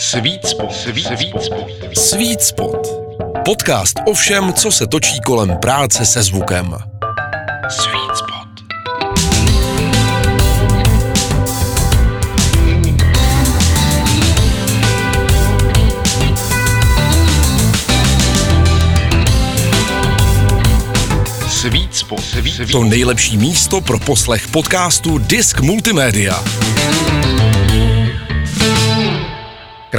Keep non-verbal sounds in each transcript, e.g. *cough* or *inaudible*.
Sweet Spot. Sweet, Sweet Spot. Sweet Spot. Podcast o všem, co se točí kolem práce se zvukem. Sweet Spot. Sweet Spot. Sweet, Sweet To nejlepší místo pro poslech podcastu Disk Multimédia.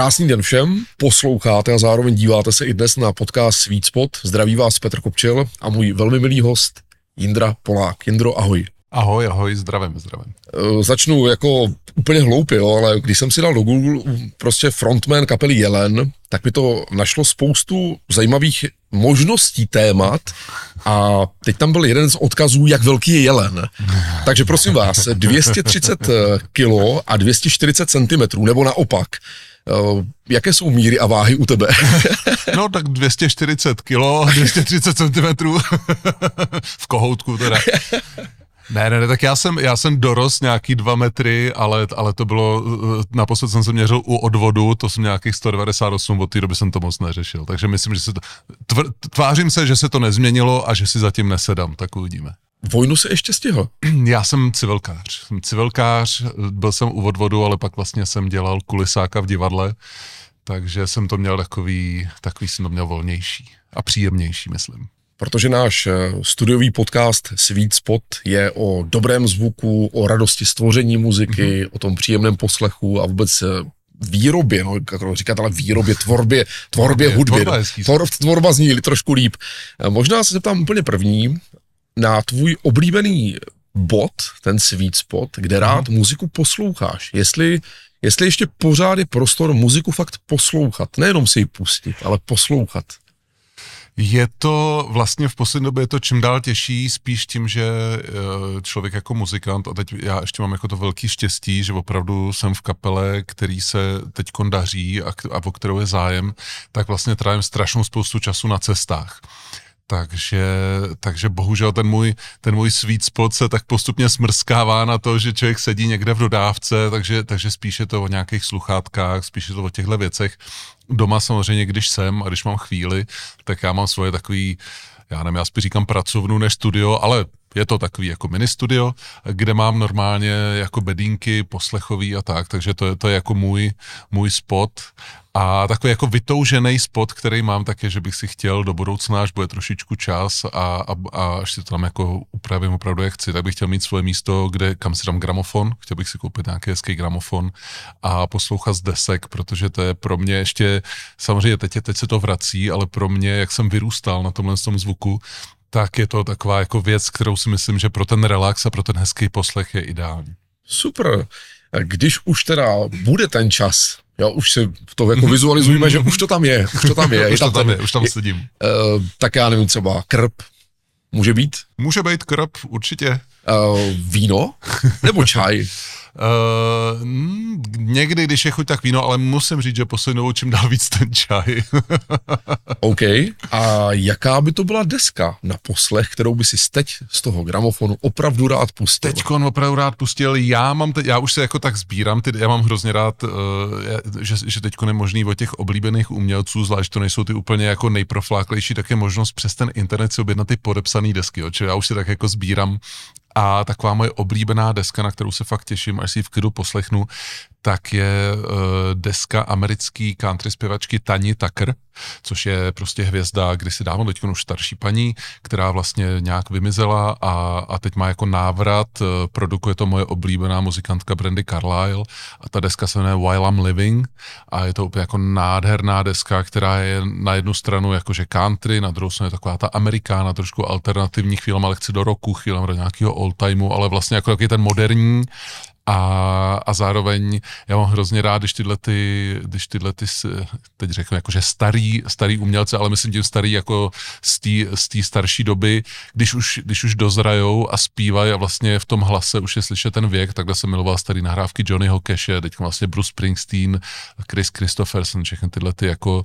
Krásný den všem, posloucháte a zároveň díváte se i dnes na podcast Sweet Spot. Zdraví vás Petr Kopčil a můj velmi milý host Jindra Polák. Jindro, ahoj. Ahoj, ahoj, zdravím, zdravím. Uh, začnu jako úplně hloupě, jo, ale když jsem si dal do Google prostě frontman kapely Jelen, tak mi to našlo spoustu zajímavých možností témat a teď tam byl jeden z odkazů, jak velký je jelen. Takže prosím vás, *laughs* 230 kilo a 240 cm, nebo naopak. Uh, jaké jsou míry a váhy u tebe? *laughs* No tak 240 kilo, 230 cm *laughs* v kohoutku teda. Ne, ne, ne, tak já jsem, já jsem dorost nějaký dva metry, ale, ale to bylo, eh, naposled jsem se měřil u odvodu, to jsem nějakých 198, od té doby jsem to moc neřešil, takže myslím, že se to, tvr, tvářím se, že se to nezměnilo a že si zatím nesedám, tak uvidíme. Vojnu se ještě stihl. Já jsem civilkář, jsem civilkář, byl jsem u odvodu, ale pak vlastně jsem dělal kulisáka v divadle, takže jsem to měl takový, takový jsem to měl volnější a příjemnější, myslím protože náš eh, studiový podcast Sweet Spot je o dobrém zvuku, o radosti stvoření muziky, mm-hmm. o tom příjemném poslechu a vůbec eh, výrobě, no, jak říkat, ale výrobě, tvorbě, tvorbě hudby. Tvorba, no. Tvor, tvorba zní trošku líp. Eh, možná se zeptám úplně první na tvůj oblíbený bod, ten sweet spot, kde rád mm. muziku posloucháš. Jestli, jestli ještě pořád je prostor muziku fakt poslouchat, nejenom si ji pustit, ale poslouchat. Je to vlastně v poslední době je to čím dál těžší, spíš tím, že eh, člověk jako muzikant, a teď já ještě mám jako to velký štěstí, že opravdu jsem v kapele, který se teď daří a, a o kterou je zájem, tak vlastně trávím strašnou spoustu času na cestách. Takže, takže bohužel ten můj, ten můj sweet spot se tak postupně smrskává na to, že člověk sedí někde v dodávce, takže, takže spíš je to o nějakých sluchátkách, spíš je to o těchto věcech. Doma samozřejmě, když jsem a když mám chvíli, tak já mám svoje takový, já nevím, já spíš říkám pracovnu než studio, ale je to takový jako mini studio, kde mám normálně jako bedínky poslechový a tak, takže to je, to je jako můj, můj spot. A takový jako vytoužený spot, který mám, tak je, že bych si chtěl do budoucna, až bude trošičku čas a, a, a až si to tam jako upravím opravdu jak chci, tak bych chtěl mít svoje místo, kde, kam si dám gramofon, chtěl bych si koupit nějaký hezký gramofon a poslouchat z desek, protože to je pro mě ještě, samozřejmě teď, teď se to vrací, ale pro mě, jak jsem vyrůstal na tomhle tom zvuku, tak je to taková jako věc, kterou si myslím, že pro ten relax a pro ten hezký poslech je ideální. Super. Když už teda bude ten čas, jo, už si to jako vizualizujeme, že už to tam je, už to tam je. *laughs* už to tam je, už tam sedím. Uh, tak já nevím, třeba krp, může být? Může být krp, určitě. Uh, víno? Nebo čaj? *laughs* Uh, někdy, když je chuť, tak víno, ale musím říct, že poslední dobou čím dál víc ten čaj. *laughs* OK. A jaká by to byla deska na poslech, kterou by si teď z toho gramofonu opravdu rád pustil? Teď opravdu rád pustil. Já mám, te, já už se jako tak sbírám, ty, já mám hrozně rád, uh, že, že teď je možný o těch oblíbených umělců, zvlášť to nejsou ty úplně jako nejprofláklejší, tak je možnost přes ten internet si objednat ty podepsané desky. Jo. Čili já už si tak jako sbírám a taková moje oblíbená deska, na kterou se fakt těším, až si ji v klidu poslechnu, tak je uh, deska americký country zpěvačky Tani Tucker, což je prostě hvězda, kdysi dávno teď už starší paní, která vlastně nějak vymizela a, a teď má jako návrat, uh, produkuje to moje oblíbená muzikantka Brandy Carlyle a ta deska se jmenuje While I'm Living a je to úplně jako nádherná deska, která je na jednu stranu jakože country, na druhou stranu je taková ta amerikána, trošku alternativní chvíle, ale chci do roku, chvíle do nějakého old timeu, ale vlastně jako taky ten moderní a, a zároveň já mám hrozně rád, když tyhle ty, když tyhle ty, teď řeknu, jakože starý, starý umělce, ale myslím tím starý jako z té starší doby, když už, když už dozrajou a zpívají a vlastně v tom hlase už je slyšet ten věk, takhle jsem miloval starý nahrávky Johnnyho Cashe, teď vlastně Bruce Springsteen, Chris Christopherson, všechny tyhle ty jako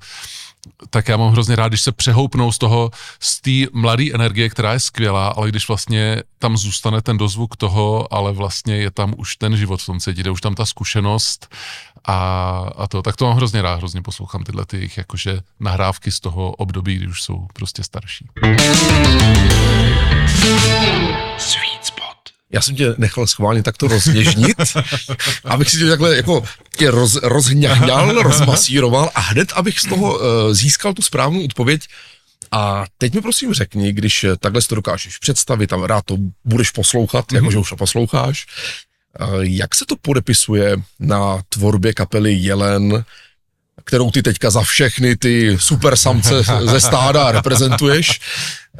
tak já mám hrozně rád, když se přehoupnou z toho, z té mladé energie, která je skvělá, ale když vlastně tam zůstane ten dozvuk toho, ale vlastně je tam už ten život v tom cítit, už tam ta zkušenost a, a to, tak to mám hrozně rád, hrozně poslouchám tyhle ty jakože nahrávky z toho období, kdy už jsou prostě starší. Sweet spot. Já jsem tě nechal schválně takto rozněžnit, *laughs* abych si tě takhle jako tě roz, rozhňahňal, *laughs* rozmasíroval a hned, abych z toho uh, získal tu správnou odpověď. A teď mi prosím řekni, když eh, takhle si to dokážeš představit a rád to budeš poslouchat, mm-hmm. jakože už to posloucháš, uh, jak se to podepisuje na tvorbě kapely Jelen, kterou ty teďka za všechny ty super samce *laughs* ze stáda reprezentuješ.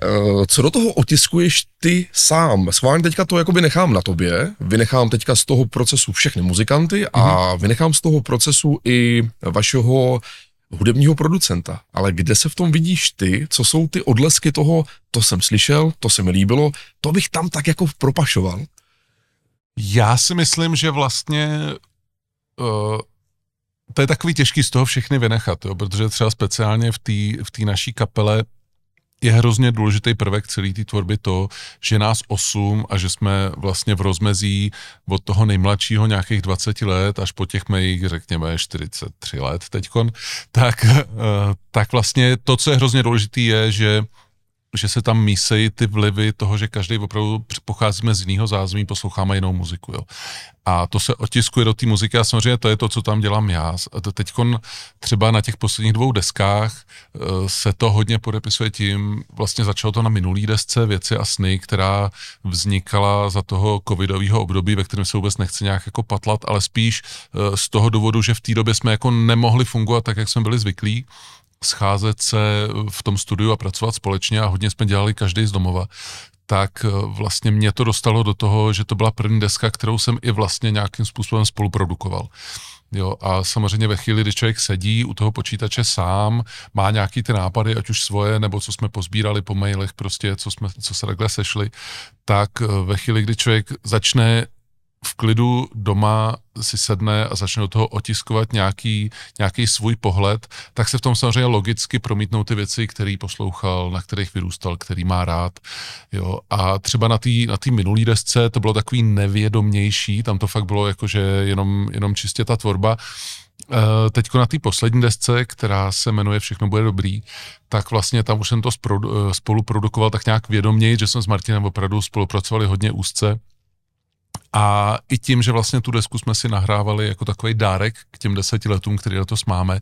Eh, Co do toho otiskuješ ty sám? Schválně teďka to jakoby nechám na tobě, vynechám teďka z toho procesu všechny muzikanty a vynechám z toho procesu i vašeho hudebního producenta. Ale kde se v tom vidíš ty? Co jsou ty odlesky toho, to jsem slyšel, to se mi líbilo, to bych tam tak jako propašoval? Já si myslím, že vlastně uh, to je takový těžký z toho všechny vynechat, jo, protože třeba speciálně v té v naší kapele je hrozně důležitý prvek celé té tvorby to, že nás osm a že jsme vlastně v rozmezí od toho nejmladšího nějakých 20 let až po těch mých, řekněme, 43 let teďkon, tak, eh, tak vlastně to, co je hrozně důležitý, je, že že se tam mísejí ty vlivy toho, že každý opravdu pocházíme z jiného zázemí, posloucháme jinou muziku. Jo. A to se otiskuje do té muziky a samozřejmě to je to, co tam dělám já. Teď třeba na těch posledních dvou deskách eh, se to hodně podepisuje tím, vlastně začalo to na minulý desce Věci a sny, která vznikala za toho covidového období, ve kterém se vůbec nechce nějak jako patlat, ale spíš eh, z toho důvodu, že v té době jsme jako nemohli fungovat tak, jak jsme byli zvyklí scházet se v tom studiu a pracovat společně a hodně jsme dělali každý z domova, tak eh, vlastně mě to dostalo do toho, že to byla první deska, kterou jsem i vlastně nějakým způsobem spoluprodukoval. Jo, a samozřejmě ve chvíli, kdy člověk sedí u toho počítače sám, má nějaký ty nápady, ať už svoje, nebo co jsme pozbírali po mailech, prostě, co, jsme, co se takhle sešli, tak eh, ve chvíli, kdy člověk začne v klidu doma si sedne a začne do toho otiskovat nějaký, nějaký svůj pohled, tak se v tom samozřejmě logicky promítnou ty věci, který poslouchal, na kterých vyrůstal, který má rád. Jo. A třeba na té na tý minulý desce to bylo takový nevědomější, tam to fakt bylo jakože jenom, jenom čistě ta tvorba. E, Teď na té poslední desce, která se jmenuje Všechno bude dobrý, tak vlastně tam už jsem to spolu produkoval tak nějak vědoměji, že jsme s Martinem opravdu spolupracovali hodně úzce a i tím, že vlastně tu desku jsme si nahrávali jako takový dárek k těm deseti letům, který letos máme,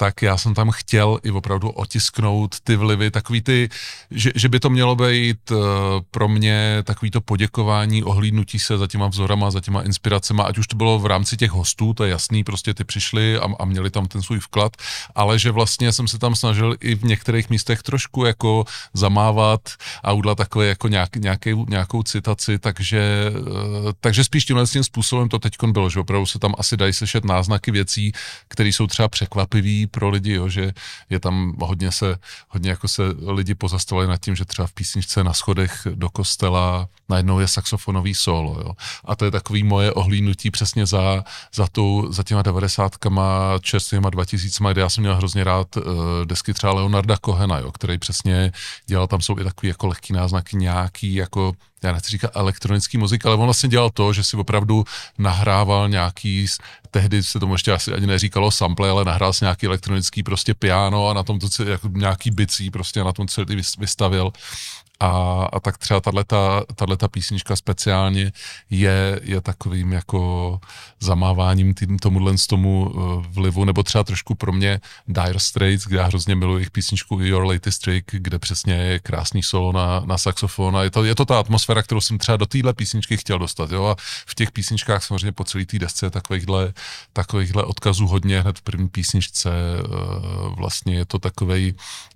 tak já jsem tam chtěl i opravdu otisknout ty vlivy, takový ty, že, že by to mělo být uh, pro mě takový to poděkování, ohlídnutí se za těma vzorama, za těma inspiracemi, ať už to bylo v rámci těch hostů, to je jasný, prostě ty přišli a, a měli tam ten svůj vklad, ale že vlastně jsem se tam snažil i v některých místech trošku jako zamávat a udělat takové jako nějak, nějaký, nějakou citaci, takže, uh, takže spíš tímhle tím způsobem to teď bylo, že opravdu se tam asi dají slyšet náznaky věcí, které jsou třeba překvapivý pro lidi, jo, že je tam hodně se, hodně jako se lidi pozastavili nad tím, že třeba v písničce na schodech do kostela najednou je saxofonový solo, jo. A to je takový moje ohlídnutí přesně za, za, tu, za těma devadesátkama, čerstvýma 2000, kde já jsem měl hrozně rád uh, desky třeba Leonarda Kohena, jo, který přesně dělal, tam jsou i takový jako lehký náznaky nějaký jako já nechci říkat elektronický muzik, ale on vlastně dělal to, že si opravdu nahrával nějaký, tehdy se tomu ještě asi ani neříkalo sample, ale nahrál si nějaký elektronický prostě piano a na tom to jako nějaký bicí prostě na tom celý vystavil. A, a tak třeba tato písnička speciálně je, je takovým jako zamáváním tým, tomuhle z tomu uh, vlivu, nebo třeba trošku pro mě Dire Straits, kde já hrozně miluji jejich písničku Your Latest Trick, kde přesně je krásný solo na, na saxofon a je to, je to ta atmosféra, kterou jsem třeba do téhle písničky chtěl dostat. Jo? A v těch písničkách samozřejmě po celé té desce takovýchhle, takovýchhle odkazů hodně hned v první písničce. Uh, vlastně je to takovej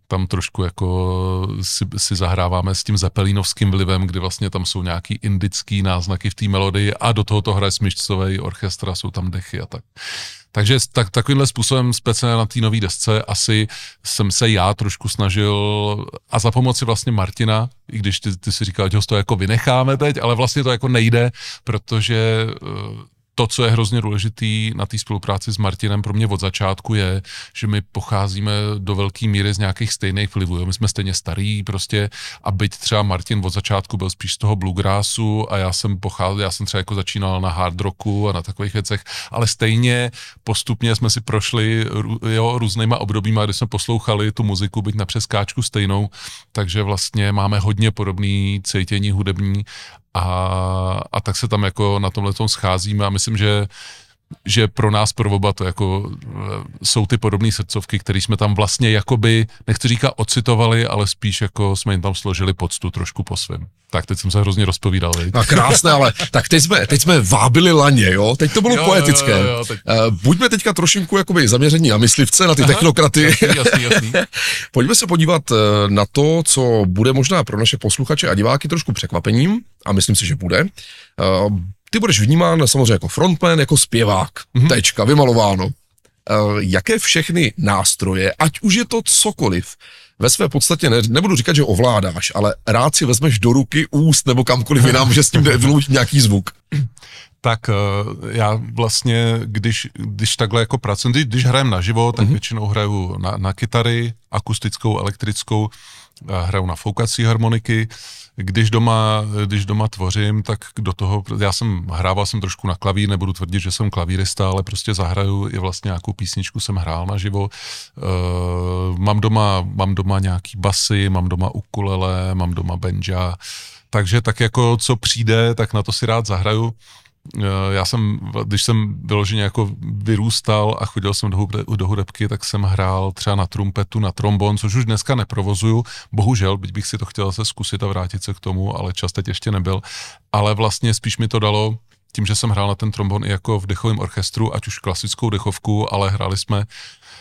tam trošku jako si, si zahráváme s tím zepelínovským vlivem, kdy vlastně tam jsou nějaký indický náznaky v té melodii a do toho to hraje smyčcový orchestra, jsou tam dechy a tak. Takže tak, takovýmhle způsobem speciálně na té nové desce asi jsem se já trošku snažil a za pomoci vlastně Martina, i když ty, ty si říkal, že to jako vynecháme teď, ale vlastně to jako nejde, protože uh, to, co je hrozně důležitý na té spolupráci s Martinem pro mě od začátku je, že my pocházíme do velké míry z nějakých stejných vlivů. Jo? My jsme stejně starý prostě a byť třeba Martin od začátku byl spíš z toho bluegrassu a já jsem pocházel, já jsem třeba jako začínal na hard rocku a na takových věcech, ale stejně postupně jsme si prošli jo, různýma obdobíma, kdy jsme poslouchali tu muziku, byť na přeskáčku stejnou, takže vlastně máme hodně podobný cítění hudební a, a tak se tam jako na tomhle tom scházíme a myslím, že že pro nás, pro oba to jako e, jsou ty podobné srdcovky, které jsme tam vlastně jakoby, nechci říkat ocitovali, ale spíš jako jsme jim tam složili poctu trošku po svém. Tak teď jsem se hrozně rozpovídal. A no, krásné, ale tak teď jsme, teď jsme vábili laně, jo? Teď to bylo jo, poetické. Jo, jo, jo, teď... Uh, buďme teďka trošinku jakoby zaměření na myslivce, na ty Aha, technokraty. Jasný, jasný, jasný. *laughs* Pojďme se podívat e, na to, co bude možná pro naše posluchače a diváky trošku překvapením, a myslím si, že bude. Uh, ty budeš vnímán samozřejmě jako frontman, jako zpěvák. Mm-hmm. Tečka, vymalováno. Uh, jaké všechny nástroje, ať už je to cokoliv, ve své podstatě ne, nebudu říkat, že ovládáš, ale rád si vezmeš do ruky, úst nebo kamkoliv jinam, že s tím vyloučit nějaký zvuk. Tak uh, já vlastně, když, když takhle jako pracuji, když, když hrajem naživo, tak mm-hmm. většinou hraju na, na kytary, akustickou, elektrickou, hraju na foukací harmoniky, když doma, když doma tvořím, tak do toho, já jsem, hrával jsem trošku na klavír, nebudu tvrdit, že jsem klavírista, ale prostě zahraju i vlastně nějakou písničku jsem hrál naživo. Uh, mám doma, mám doma nějaký basy, mám doma ukulele, mám doma benja, takže tak jako co přijde, tak na to si rád zahraju. Eh, já jsem, když jsem vyloženě jako vyrůstal a chodil jsem do, hudeb, do hudebky, tak jsem hrál třeba na trumpetu, na trombon, což už dneska neprovozuju, bohužel, byť bych si to chtěl se zkusit a vrátit se k tomu, ale čas teď ještě nebyl, ale vlastně spíš mi to dalo tím, že jsem hrál na ten trombon i jako v dechovém orchestru, ať už klasickou dechovku, ale hráli jsme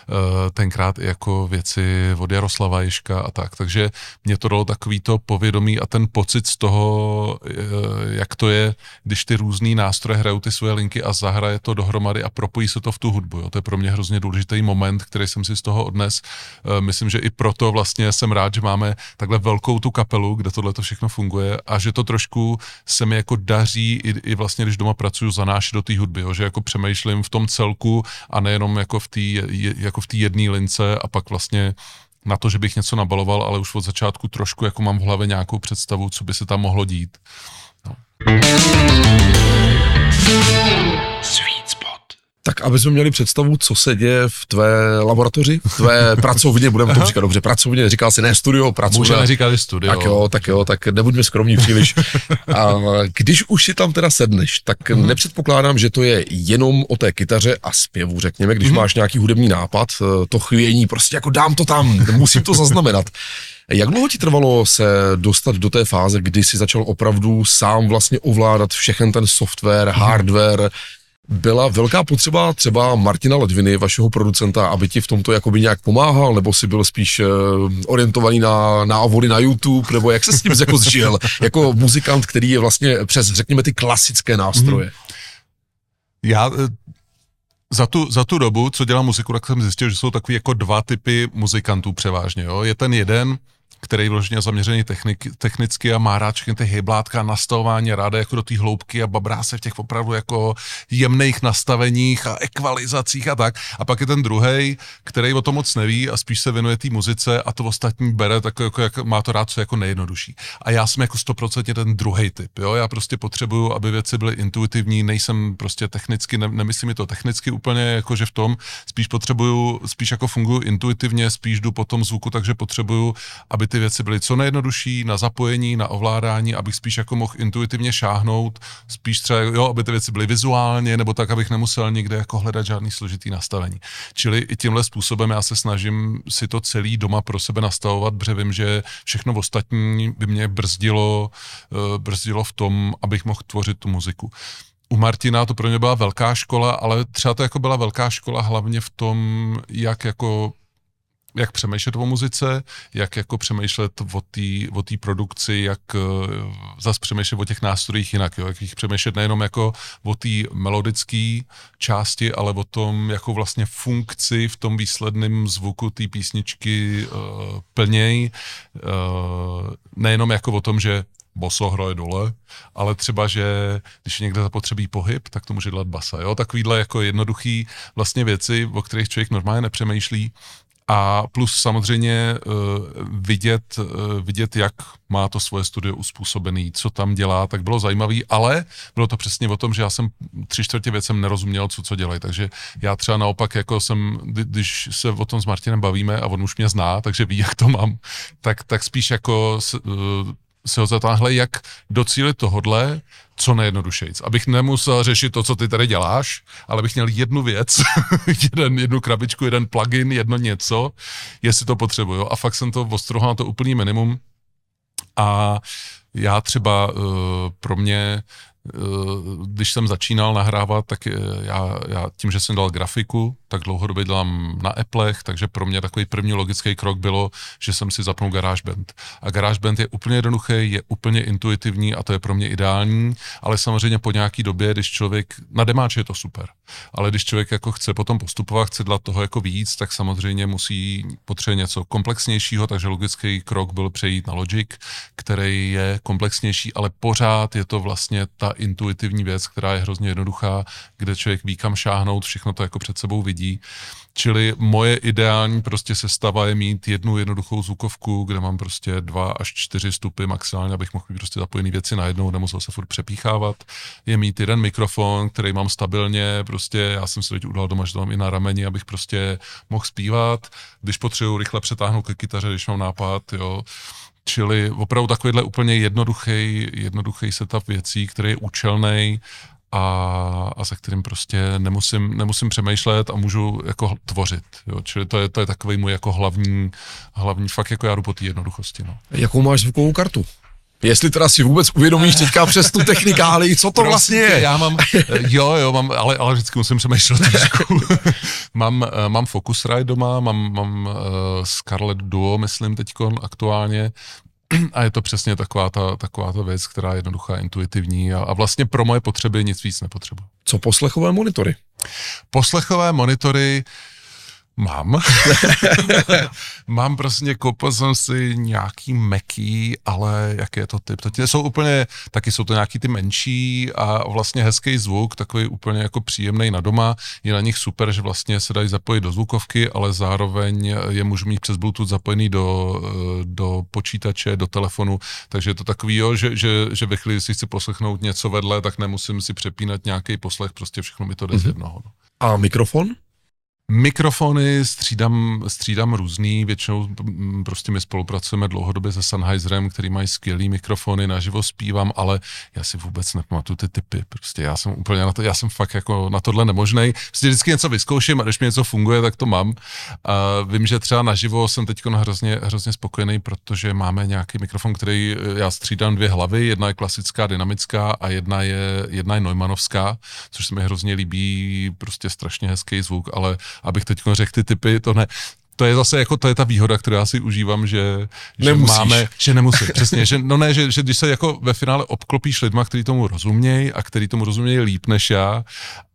Eh, tenkrát i jako věci od Jaroslava Ješka a tak. Takže mě to dalo takový to povědomí a ten pocit z toho, eh, jak to je, když ty různý nástroje hrajou ty svoje linky a zahraje to dohromady a propojí se to v tu hudbu. Jo. To je pro mě hrozně důležitý moment, který jsem si z toho odnes. Eh, myslím, že i proto vlastně jsem rád, že máme takhle velkou tu kapelu, kde tohle to všechno funguje a že to trošku se mi jako daří i, i vlastně, když doma pracuju, zanášet do té hudby, jo. že jako přemýšlím v tom celku a nejenom jako v té jako v jedné lince a pak vlastně na to, že bych něco nabaloval, ale už od začátku trošku jako mám v hlavě nějakou představu, co by se tam mohlo dít. No. Tak aby jsme měli představu, co se děje v tvé laboratoři, v tvé pracovně, budeme to říkat dobře, pracovně, říkal si ne studio, pracovně. Můžeme říkat studio. Tak jo, tak jo, tak nebuďme skromní příliš. A když už si tam teda sedneš, tak mm-hmm. nepředpokládám, že to je jenom o té kytaře a zpěvu, řekněme, když mm-hmm. máš nějaký hudební nápad, eh, to chvění, prostě jako dám to tam, musím to zaznamenat. Jak dlouho ti trvalo se dostat do té fáze, kdy jsi začal opravdu sám vlastně ovládat všechen ten software, mm-hmm. Byla velká potřeba třeba Martina Ledviny, vašeho producenta, aby ti v tomto jakoby nějak pomáhal, nebo si byl spíš uh, orientovaný na návody na YouTube, nebo jak se s tím jako zžil, *laughs* jako muzikant, který je vlastně přes, řekněme, ty klasické nástroje? Hmm. Já eh, za tu, za tu dobu, co dělám muziku, tak jsem zjistil, že jsou takový jako dva typy muzikantů převážně. Jo? Je ten jeden, který je vložně zaměřený technik, technicky a má rád všechny ty hyblátka, nastavování, ráda jako do té hloubky a babrá se v těch opravdu jako jemných nastaveních a ekvalizacích a tak. A pak je ten druhý, který o tom moc neví a spíš se věnuje té muzice a to ostatní bere tak jako, jak má to rád co jako nejjednodušší. A já jsem jako stoprocentně ten druhý typ, jo. Já prostě potřebuju, aby věci byly intuitivní, nejsem prostě technicky, ne, nemyslím mi to technicky úplně, jakože v tom, spíš potřebuju, spíš jako funguji intuitivně, spíš jdu po tom zvuku, takže potřebuju, aby ty věci byly co nejjednodušší na zapojení, na ovládání, abych spíš jako mohl intuitivně šáhnout, spíš třeba, jo, aby ty věci byly vizuálně, nebo tak, abych nemusel nikde jako hledat žádný složitý nastavení. Čili i tímhle způsobem já se snažím si to celý doma pro sebe nastavovat, protože vím, že všechno ostatní by mě brzdilo, eh, brzdilo v tom, abych mohl tvořit tu muziku u Martina to pro mě byla velká škola, ale třeba to jako byla velká škola hlavně v tom, jak jako jak přemýšlet o muzice, jak jako přemýšlet o té o produkci, jak uh, zase přemýšlet o těch nástrojích jinak, jo? jak jich přemýšlet nejenom jako o té melodické části, ale o tom, jako vlastně funkci v tom výsledném zvuku té písničky uh, plněj. Uh, nejenom jako o tom, že boso hraje dole, ale třeba, že když někde zapotřebí pohyb, tak to může dělat basa. Jo? Takovýhle jako jednoduchý vlastně věci, o kterých člověk normálně nepřemýšlí, a plus samozřejmě uh, vidět, uh, vidět, jak má to svoje studio uspůsobený, co tam dělá, tak bylo zajímavý, ale bylo to přesně o tom, že já jsem tři čtvrtě věcem nerozuměl, co co dělají, takže já třeba naopak, jako jsem, když se o tom s Martinem bavíme a on už mě zná, takže ví, jak to mám, tak, tak spíš jako se ho zatáhle, jak docílit tohodle, co nejjednodušejc. Abych nemusel řešit to, co ty tady děláš, ale bych měl jednu věc, *laughs* jeden, jednu krabičku, jeden plugin, jedno něco, jestli to potřebuju. A fakt jsem to ostrohal na to úplný minimum. A já třeba uh, pro mě Eh, když jsem začínal nahrávat, tak já, já tím, že jsem dal grafiku, tak dlouhodobě dělám na Applech, takže pro mě takový první logický krok bylo, že jsem si zapnul GarageBand. A GarageBand je úplně jednoduchý, je úplně intuitivní a to je pro mě ideální, ale samozřejmě po nějaký době, když člověk, na demáče je to super, ale když člověk jako chce potom postupovat, chce dělat toho jako víc, tak samozřejmě musí potřebovat něco komplexnějšího, takže logický krok byl přejít na Logic, který je komplexnější, ale pořád je to vlastně ta intuitivní věc, která je hrozně jednoduchá, kde člověk ví kam šáhnout, všechno to jako před sebou vidí. Čili moje ideální prostě sestava je mít jednu jednoduchou zvukovku, kde mám prostě dva až čtyři stupy maximálně, abych mohl mít prostě zapojený věci najednou, nemusel se furt přepíchávat. Je mít jeden mikrofon, který mám stabilně, prostě já jsem si teď udal doma, že to mám i na rameni, abych prostě mohl zpívat. Když potřebuji rychle přetáhnout ke kytaře, když mám nápad, jo Čili opravdu takovýhle úplně jednoduchý, jednoduchý setup věcí, který je účelný a, a se kterým prostě nemusím, nemusím přemýšlet a můžu jako tvořit. Jo. Čili to je, to je takový můj jako hlavní, hlavní fakt jako já jdu po té jednoduchosti. No. Jakou máš zvukovou kartu? Jestli teda si vůbec uvědomíš teďka přes tu technikáli, co to prostě vlastně je? Já mám, jo, jo, mám, ale, ale vždycky musím přemýšlet trošku. *laughs* mám, eh, mám Focusrite doma, mám, mám uh, Scarlett Duo, myslím teď aktuálně, a je to přesně taková ta, taková ta věc, která je jednoduchá, intuitivní a, a vlastně pro moje potřeby nic víc nepotřebuji. Co poslechové monitory? Poslechové monitory, Mám. *laughs* Mám prostě, koupil jsem si nějaký meký, ale jaký je to typ? To jsou úplně, taky jsou to nějaký ty menší a vlastně hezký zvuk, takový úplně jako příjemný na doma. Je na nich super, že vlastně se dají zapojit do zvukovky, ale zároveň je můžu mít přes Bluetooth zapojený do, do počítače, do telefonu, takže je to takový, jo, že, že, že ve chvíli, si chci poslechnout něco vedle, tak nemusím si přepínat nějaký poslech, prostě všechno mi to jde mm-hmm. z mhm. jednoho. No. A mikrofon? Mikrofony střídám, střídám různý, většinou prostě my spolupracujeme dlouhodobě se Sennheiserem, který mají skvělý mikrofony, naživo zpívám, ale já si vůbec nepamatuju ty typy, prostě já jsem úplně na to, já jsem fakt jako na tohle nemožný. Prostě vždycky něco vyzkouším a když mi něco funguje, tak to mám. A vím, že třeba naživo jsem teď hrozně, hrozně spokojený, protože máme nějaký mikrofon, který já střídám dvě hlavy, jedna je klasická, dynamická a jedna je, jedna je Neumannovská, což se mi hrozně líbí, prostě strašně hezký zvuk, ale abych teď řekl ty typy, to ne, to je zase jako, to je ta výhoda, kterou já si užívám, že, že máme, že nemusím, přesně, že, no ne, že, že když se jako ve finále obklopíš lidma, kteří tomu rozumějí a který tomu rozumějí líp než já,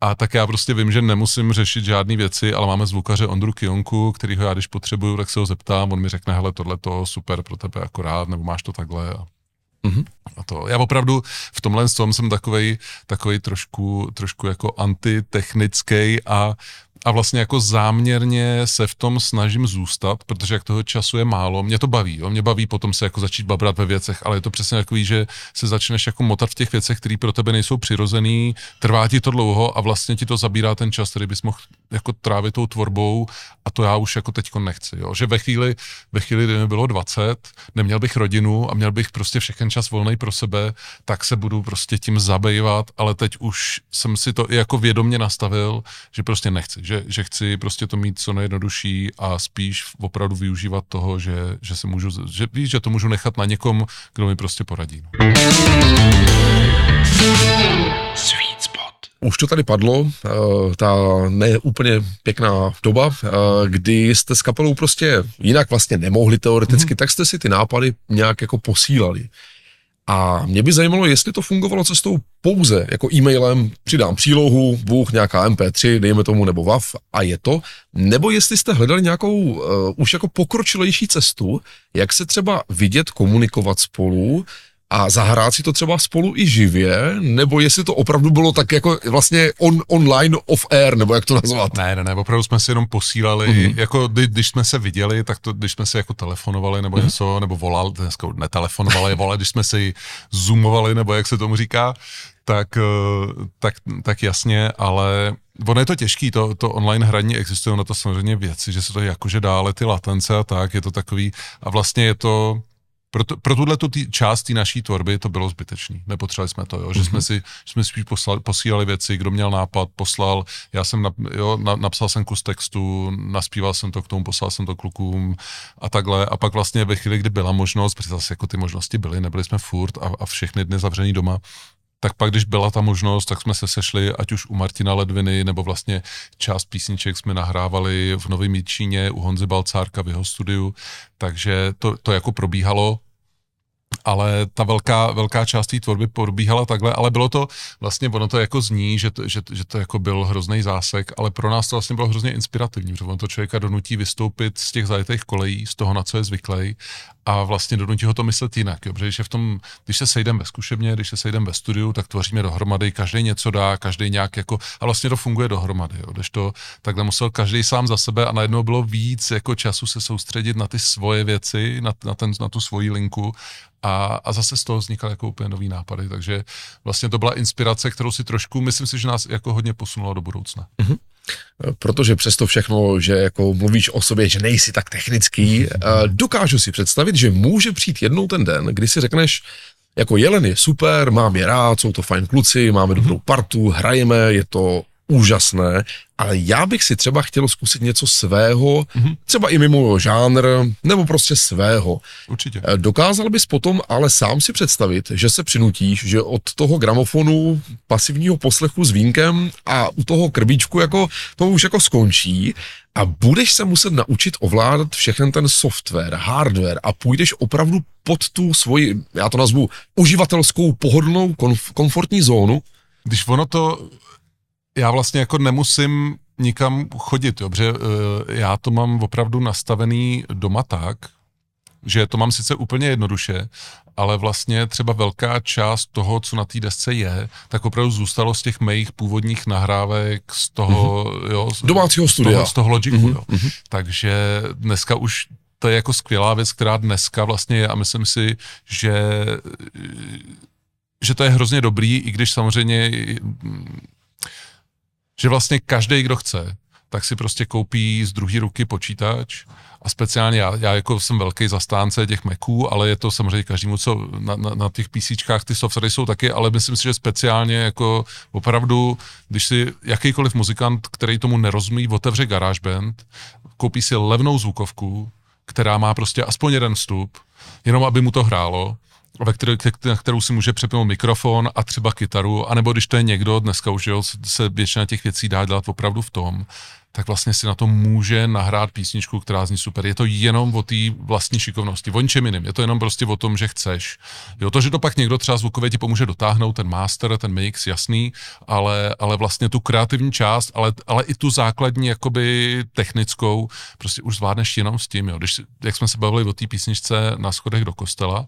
a tak já prostě vím, že nemusím řešit žádné věci, ale máme zvukaře Ondru Kionku, kterýho já když potřebuju, tak se ho zeptám, on mi řekne, hele, tohle to super pro tebe akorát, nebo máš to takhle. A Mm-hmm. A to, já opravdu v tomhle tom jsem takovej, takovej trošku, trošku jako antitechnický a a vlastně jako záměrně se v tom snažím zůstat, protože jak toho času je málo, mě to baví, jo? mě baví potom se jako začít babrat ve věcech, ale je to přesně takový, že se začneš jako motat v těch věcech, které pro tebe nejsou přirozený, trvá ti to dlouho a vlastně ti to zabírá ten čas, který bys mohl jako trávit tou tvorbou a to já už jako teďko nechci, jo? že ve chvíli, ve chvíli, kdy mi bylo 20, neměl bych rodinu a měl bych prostě všechen čas volný pro sebe, tak se budu prostě tím zabývat, ale teď už jsem si to i jako vědomně nastavil, že prostě nechci, že, že chci prostě to mít co nejjednodušší a spíš opravdu využívat toho, že, že se můžu, že víš, že to můžu nechat na někom, kdo mi prostě poradí. No. Sweet. Už to tady padlo, eh, ta neúplně pěkná doba, eh, kdy jste s kapelou prostě jinak vlastně nemohli teoreticky, mm-hmm. tak jste si ty nápady nějak jako posílali. A mě by zajímalo, jestli to fungovalo cestou pouze jako e-mailem, přidám přílohu, Bůh, nějaká MP3, dejme tomu, nebo WAV a je to, nebo jestli jste hledali nějakou uh, už jako pokročilejší cestu, jak se třeba vidět, komunikovat spolu, a zahrát si to třeba spolu i živě, nebo jestli to opravdu bylo tak jako vlastně on, online off air, nebo jak to nazvat? Ne, ne, ne, opravdu jsme si jenom posílali, mm-hmm. jako kdy, když jsme se viděli, tak to, když jsme si jako telefonovali nebo mm-hmm. něco, nebo volali, dneska netelefonovali, volali, když jsme si zoomovali, nebo jak se tomu říká, tak, eh, tak, tak jasně, ale ono je to těžký, to, to online hraní existují na to samozřejmě věci, že se to jakože dále ty latence a tak, je to takový, a vlastně je to, pro, to, pro tuhle tu tý, část té naší tvorby to bylo zbytečný. Nepotřebovali jsme to, jo? že mm-hmm. jsme si že jsme spíš poslali, posílali věci, kdo měl nápad, poslal, já jsem na, jo, na, napsal jsem kus textu, naspíval jsem to k tomu, poslal jsem to klukům a takhle. A pak vlastně ve chvíli, kdy byla možnost, protože zase jako ty možnosti byly, nebyli jsme furt a, a všechny dny zavřený doma, tak pak, když byla ta možnost, tak jsme se sešli, ať už u Martina Ledviny, nebo vlastně část písniček jsme nahrávali v Novém Míčíně u Honzy Balcárka v jeho studiu, takže to, to jako probíhalo ale ta velká, velká část té tvorby probíhala takhle, ale bylo to, vlastně ono to jako zní, že to, že, že to jako byl hrozný zásek, ale pro nás to vlastně bylo hrozně inspirativní, protože ono to člověka donutí vystoupit z těch zajetých kolejí, z toho, na co je zvyklý a vlastně donutí ho to myslet jinak, jo? protože když, je v tom, když se sejdeme ve zkušebně, když se sejdeme ve studiu, tak tvoříme dohromady, každý něco dá, každý nějak jako, a vlastně to funguje dohromady, jo? když to takhle musel každý sám za sebe a najednou bylo víc jako času se soustředit na ty svoje věci, na, na, ten, na tu svoji linku a, a zase z toho vznikaly jako úplně nový nápady, takže vlastně to byla inspirace, kterou si trošku, myslím si, že nás jako hodně posunula do budoucna. Mm-hmm. Protože přesto všechno, že jako mluvíš o sobě, že nejsi tak technický, eh, dokážu si představit, že může přijít jednou ten den, kdy si řekneš, jako Jelen je super, mám je rád, jsou to fajn kluci, máme dobrou partu, hrajeme, je to úžasné, ale já bych si třeba chtěl zkusit něco svého, mm-hmm. třeba i mimo žánr, nebo prostě svého. Určitě. Eh, dokázal bys potom ale sám si představit, že se přinutíš, že od toho gramofonu pasivního poslechu s vínkem a u toho krbíčku jako to už jako skončí a budeš se muset naučit ovládat všechen ten software, hardware a půjdeš opravdu pod tu svoji, já to nazvu, uživatelskou pohodlnou komf- komfortní zónu, když ono to já vlastně jako nemusím nikam chodit, jo, protože uh, já to mám opravdu nastavený doma tak, že to mám sice úplně jednoduše, ale vlastně třeba velká část toho, co na té desce je, tak opravdu zůstalo z těch mých původních nahrávek, z toho, mm-hmm. jo, z, domácího studia. Z toho, z toho Logicu, mm-hmm. jo. Mm-hmm. Takže dneska už to je jako skvělá věc, která dneska vlastně je a myslím si, že že to je hrozně dobrý, i když samozřejmě že vlastně každý, kdo chce, tak si prostě koupí z druhé ruky počítač a speciálně já, já jako jsem velký zastánce těch Maců, ale je to samozřejmě každému, co na, na, na těch PCčkách ty softwary jsou taky, ale myslím si, že speciálně jako opravdu, když si jakýkoliv muzikant, který tomu nerozumí, otevře GarageBand, koupí si levnou zvukovku, která má prostě aspoň jeden vstup, jenom aby mu to hrálo, ve které, na kterou si může přepnout mikrofon a třeba kytaru, anebo když to je někdo, dneska už jo, se většina těch věcí dá dělat opravdu v tom, tak vlastně si na to může nahrát písničku, která zní super. Je to jenom o té vlastní šikovnosti, o ničem jiným. Je to jenom prostě o tom, že chceš. Jo, to, že to pak někdo třeba zvukově ti pomůže dotáhnout, ten master, ten mix, jasný, ale, ale vlastně tu kreativní část, ale, ale i tu základní jakoby technickou, prostě už zvládneš jenom s tím. Jo. Když, jak jsme se bavili o té písničce na schodech do kostela,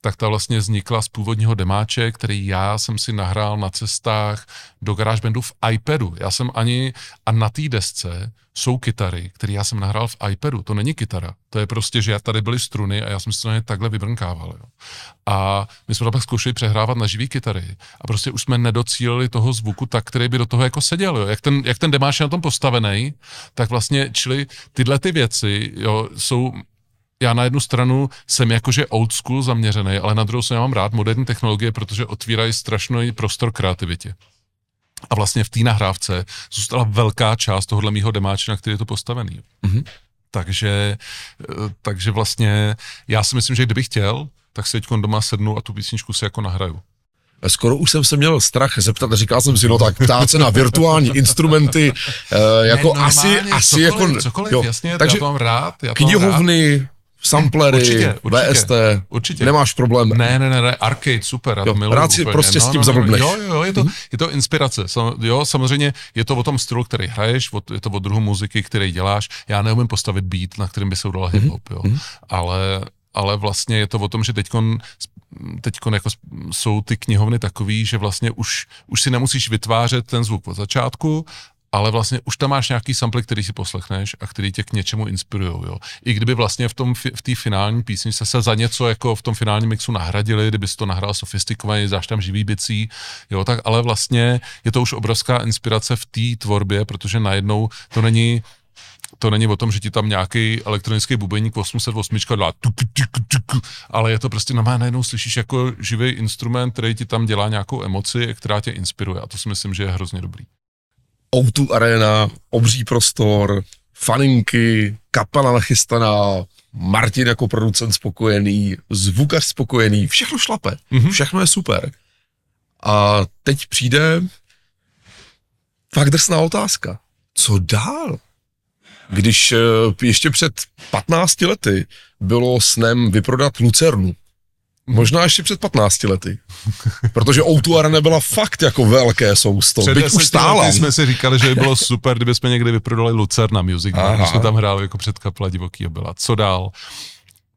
tak ta vlastně vznikla z původního demáče, který já jsem si nahrál na cestách do GarageBandu v iPadu. Já jsem ani, a na té desce jsou kytary, které já jsem nahrál v iPadu. To není kytara. To je prostě, že tady byly struny a já jsem si to na ně takhle vybrnkával. Jo. A my jsme to pak zkoušeli přehrávat na živý kytary a prostě už jsme nedocílili toho zvuku tak, který by do toho jako seděl. Jo. Jak, ten, jak ten demáč je na tom postavený, tak vlastně, čili tyhle ty věci jo, jsou já na jednu stranu jsem jakože old school zaměřený, ale na druhou stranu mám rád moderní technologie, protože otvírají strašný prostor kreativitě. A vlastně v té nahrávce zůstala velká část tohohle mýho demáče, na který je to postavený. Mm-hmm. Takže, eh, takže vlastně já si myslím, že kdybych chtěl, tak se teď doma sednu a tu písničku si jako nahraju. Skoro už jsem se měl strach zeptat, říkal jsem si, no tak ptát se na virtuální instrumenty, uh, jako ne, asi, asi cokoliv, jako... Cokoliv, jo, jasně, takže já to mám rád. Já to knihovny, rád samplery, určitě, určitě, VST, určitě. nemáš problém. Ne, ne, ne, ne arcade, super, já jo, to miluji. Rád si úplně. prostě no, s tím no, no, Jo, jo, je to, mm-hmm. je to inspirace. Sam, jo, samozřejmě je to o tom stylu, který hraješ, je to o druhu muziky, který děláš. Já neumím postavit beat, na kterým by se udala hip-hop, jo. Mm-hmm. Ale, ale vlastně je to o tom, že teď teď jako jsou ty knihovny takový, že vlastně už, už si nemusíš vytvářet ten zvuk od začátku, ale vlastně už tam máš nějaký sample, který si poslechneš a který tě k něčemu inspirují. I kdyby vlastně v tom v té finální písni se, se za něco jako v tom finálním mixu nahradili, kdyby si to nahrál sofistikovaně, dáš tam živý bicí, jo, tak ale vlastně je to už obrovská inspirace v té tvorbě, protože najednou to není to není o tom, že ti tam nějaký elektronický bubeník 808 dělá tuk, tuk, tuk, ale je to prostě na najednou slyšíš jako živý instrument, který ti tam dělá nějakou emoci, která tě inspiruje a to si myslím, že je hrozně dobrý. O2 Arena, obří prostor, faninky, kapela nachystaná, Martin jako producent spokojený, zvukař spokojený, všechno šlape, mm-hmm. všechno je super. A teď přijde fakt drsná otázka. Co dál? Když eh, ještě před 15 lety bylo snem vyprodat Lucernu, Možná ještě před 15 lety. Protože O2 Arena byla fakt jako velké sousto. Před Byť už stála. jsme si říkali, že by bylo super, kdyby jsme někdy vyprodali Lucerna Music Bar, když jsme tam hráli jako před kapela Divoký byla. Co dál?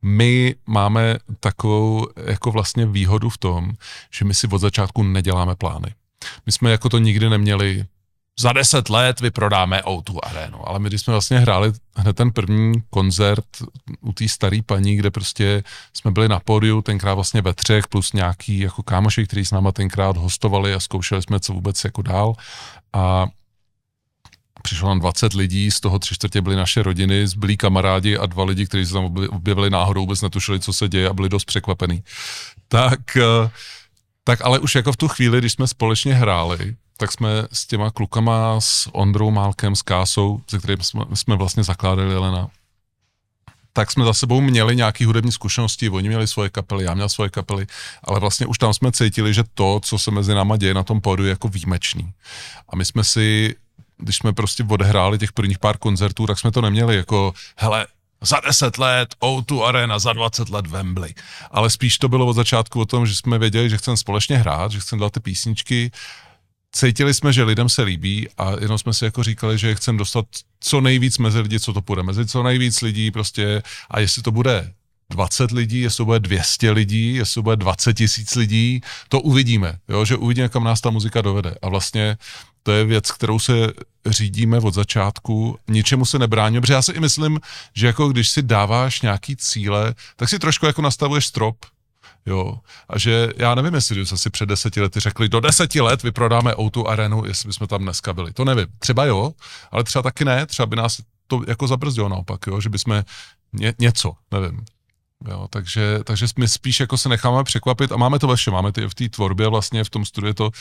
My máme takovou jako vlastně výhodu v tom, že my si od začátku neděláme plány. My jsme jako to nikdy neměli za deset let vyprodáme O2 arénu. Ale my, když jsme vlastně hráli hned ten první koncert u té staré paní, kde prostě jsme byli na pódiu, tenkrát vlastně ve třech, plus nějaký jako kámoši, kteří s náma tenkrát hostovali a zkoušeli jsme, co vůbec jako dál. A přišlo nám 20 lidí, z toho tři čtvrtě byly naše rodiny, byli kamarádi a dva lidi, kteří se tam objevili náhodou, vůbec netušili, co se děje a byli dost překvapený. Tak, eh, tak ale už jako v tu chvíli, když jsme společně hráli, tak jsme s těma klukama, s Ondrou Málkem, s Kásou, se kterými jsme, jsme vlastně zakládali Jelena, tak jsme za sebou měli nějaký hudební zkušenosti, oni měli svoje kapely, já měl svoje kapely, ale vlastně už tam jsme cítili, že to, co se mezi náma děje na tom pódu, je jako výjimečný. A my jsme si, když jsme prostě odehráli těch prvních pár koncertů, tak jsme to neměli jako, hele, za 10 let O2 Arena, za 20 let Wembley. Ale spíš to bylo od začátku o tom, že jsme věděli, že chceme společně hrát, že chceme dát ty písničky cítili jsme, že lidem se líbí a jenom jsme si jako říkali, že chceme dostat co nejvíc mezi lidi, co to půjde, mezi co nejvíc lidí prostě. A jestli to bude 20 lidí, jestli to bude 200 lidí, jestli to bude 20 tisíc lidí, to uvidíme, jo, že uvidíme, kam nás ta muzika dovede. A vlastně to je věc, kterou se řídíme od začátku, ničemu se nebráníme, protože já si i myslím, že jako když si dáváš nějaký cíle, tak si trošku jako nastavuješ strop, Jo. A že já nevím, jestli si před deseti lety řekli, do deseti let vyprodáme o arenu, jestli bychom tam dneska byli. To nevím. Třeba jo, ale třeba taky ne. Třeba by nás to jako zabrzdilo naopak, jo, že bychom ně, něco, nevím. Jo, takže, takže my spíš jako se necháme překvapit a máme to ve všem, máme to v té tvorbě vlastně, v tom studiu to,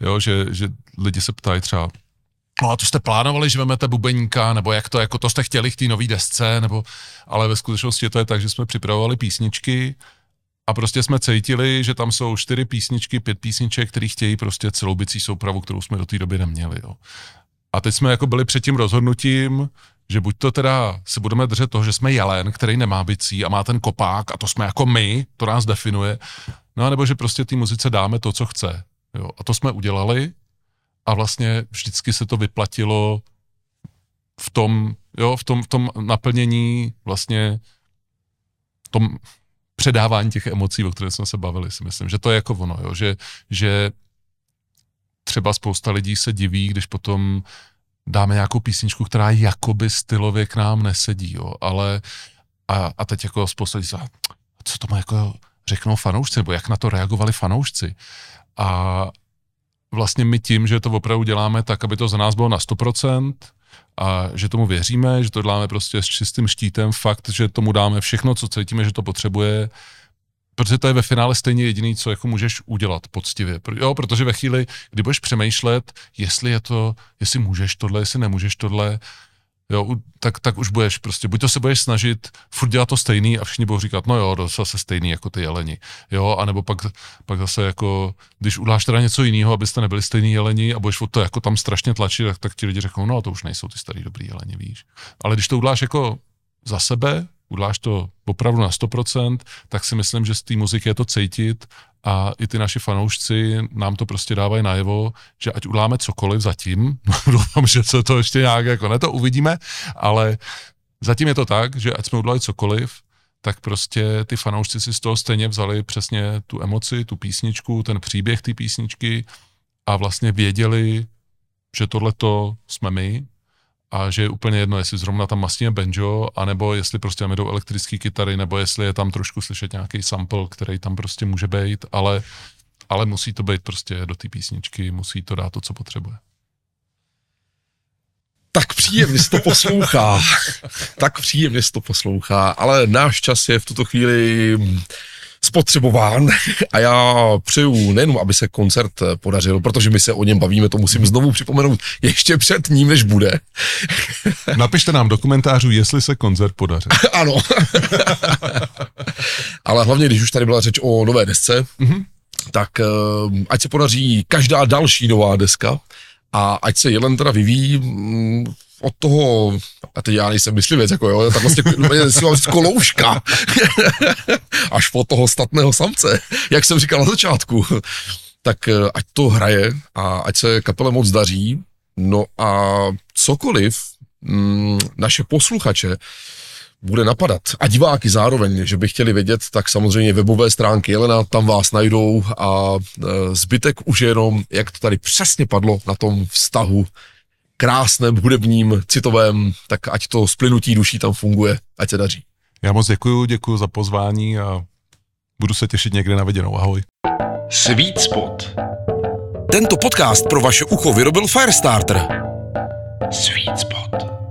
jo, že, že lidi se ptají třeba, No a to jste plánovali, že vemete bubeníka, nebo jak to, jako to jste chtěli k té nové desce, nebo, ale ve skutečnosti to je tak, že jsme připravovali písničky, a prostě jsme cítili, že tam jsou čtyři písničky, pět písniček, které chtějí prostě celou bicí soupravu, kterou jsme do té doby neměli. Jo. A teď jsme jako byli před tím rozhodnutím, že buď to teda se budeme držet toho, že jsme jelen, který nemá bicí a má ten kopák a to jsme jako my, to nás definuje, no nebo že prostě té muzice dáme to, co chce. Jo. A to jsme udělali a vlastně vždycky se to vyplatilo v tom, jo, v tom, v tom naplnění vlastně tom, předávání těch emocí, o kterých jsme se bavili, si myslím, že to je jako ono, jo, že, že třeba spousta lidí se diví, když potom dáme nějakou písničku, která jakoby stylově k nám nesedí, jo, ale a, a teď jako spousta lidí co to má jako řeknou fanoušci, nebo jak na to reagovali fanoušci. A vlastně my tím, že to opravdu děláme tak, aby to za nás bylo na 100%, a že tomu věříme, že to děláme prostě s čistým štítem, fakt, že tomu dáme všechno, co cítíme, že to potřebuje, protože to je ve finále stejně jediný, co jako můžeš udělat poctivě. Jo, protože ve chvíli, kdy budeš přemýšlet, jestli je to, jestli můžeš tohle, jestli nemůžeš tohle, jo, tak, tak už budeš prostě, buď to se budeš snažit furt dělat to stejný a všichni budou říkat, no jo, to zase stejný jako ty jeleni, jo, anebo pak, pak zase jako, když uděláš teda něco jiného, abyste nebyli stejný jeleni a budeš to jako tam strašně tlačit, tak, tak ti lidi řeknou, no to už nejsou ty starý dobrý jeleni, víš. Ale když to uděláš jako za sebe, uděláš to opravdu na 100%, tak si myslím, že z té muziky je to cítit a i ty naši fanoušci nám to prostě dávají najevo, že ať uděláme cokoliv zatím, *laughs* doufám, že se to ještě nějak jako ne to uvidíme, ale zatím je to tak, že ať jsme udělali cokoliv, tak prostě ty fanoušci si z toho stejně vzali přesně tu emoci, tu písničku, ten příběh té písničky a vlastně věděli, že tohleto jsme my a že je úplně jedno, jestli zrovna tam masně banjo, anebo jestli prostě tam jdou elektrické kytary, nebo jestli je tam trošku slyšet nějaký sample, který tam prostě může být, ale, ale musí to být prostě do té písničky, musí to dát to, co potřebuje. Tak příjemně to poslouchá. tak příjemně to poslouchá, ale náš čas je v tuto chvíli spotřebován a já přeju nejenom, aby se koncert podařil, protože my se o něm bavíme, to musím znovu připomenout ještě před ním, než bude. *laughs* Napište nám do komentářů, jestli se koncert podařil. *laughs* ano. Ale hlavně, když už tady byla řeč o nové desce, mm-hmm. tak eh, ať se podaří každá další nová deska a ať se Jelen teda vyvíjí mm, od toho, a teď já nejsem myslivec, jako jo, tak vlastně *laughs* kolouška, *laughs* až po toho statného samce, jak jsem říkal na začátku, tak eh, ať to hraje a ať se kapele moc daří, no a cokoliv mm, naše posluchače bude napadat. A diváky zároveň, že by chtěli vědět, tak samozřejmě webové stránky Jelena, tam vás najdou. A e, zbytek už jenom, jak to tady přesně padlo na tom vztahu krásném, hudebním, citovém, tak ať to splynutí duší tam funguje, ať se daří. Já moc děkuji, děkuji za pozvání a budu se těšit někde na viděnou. Ahoj. Sweet Spot. Tento podcast pro vaše ucho vyrobil Firestarter. Sweet Spot.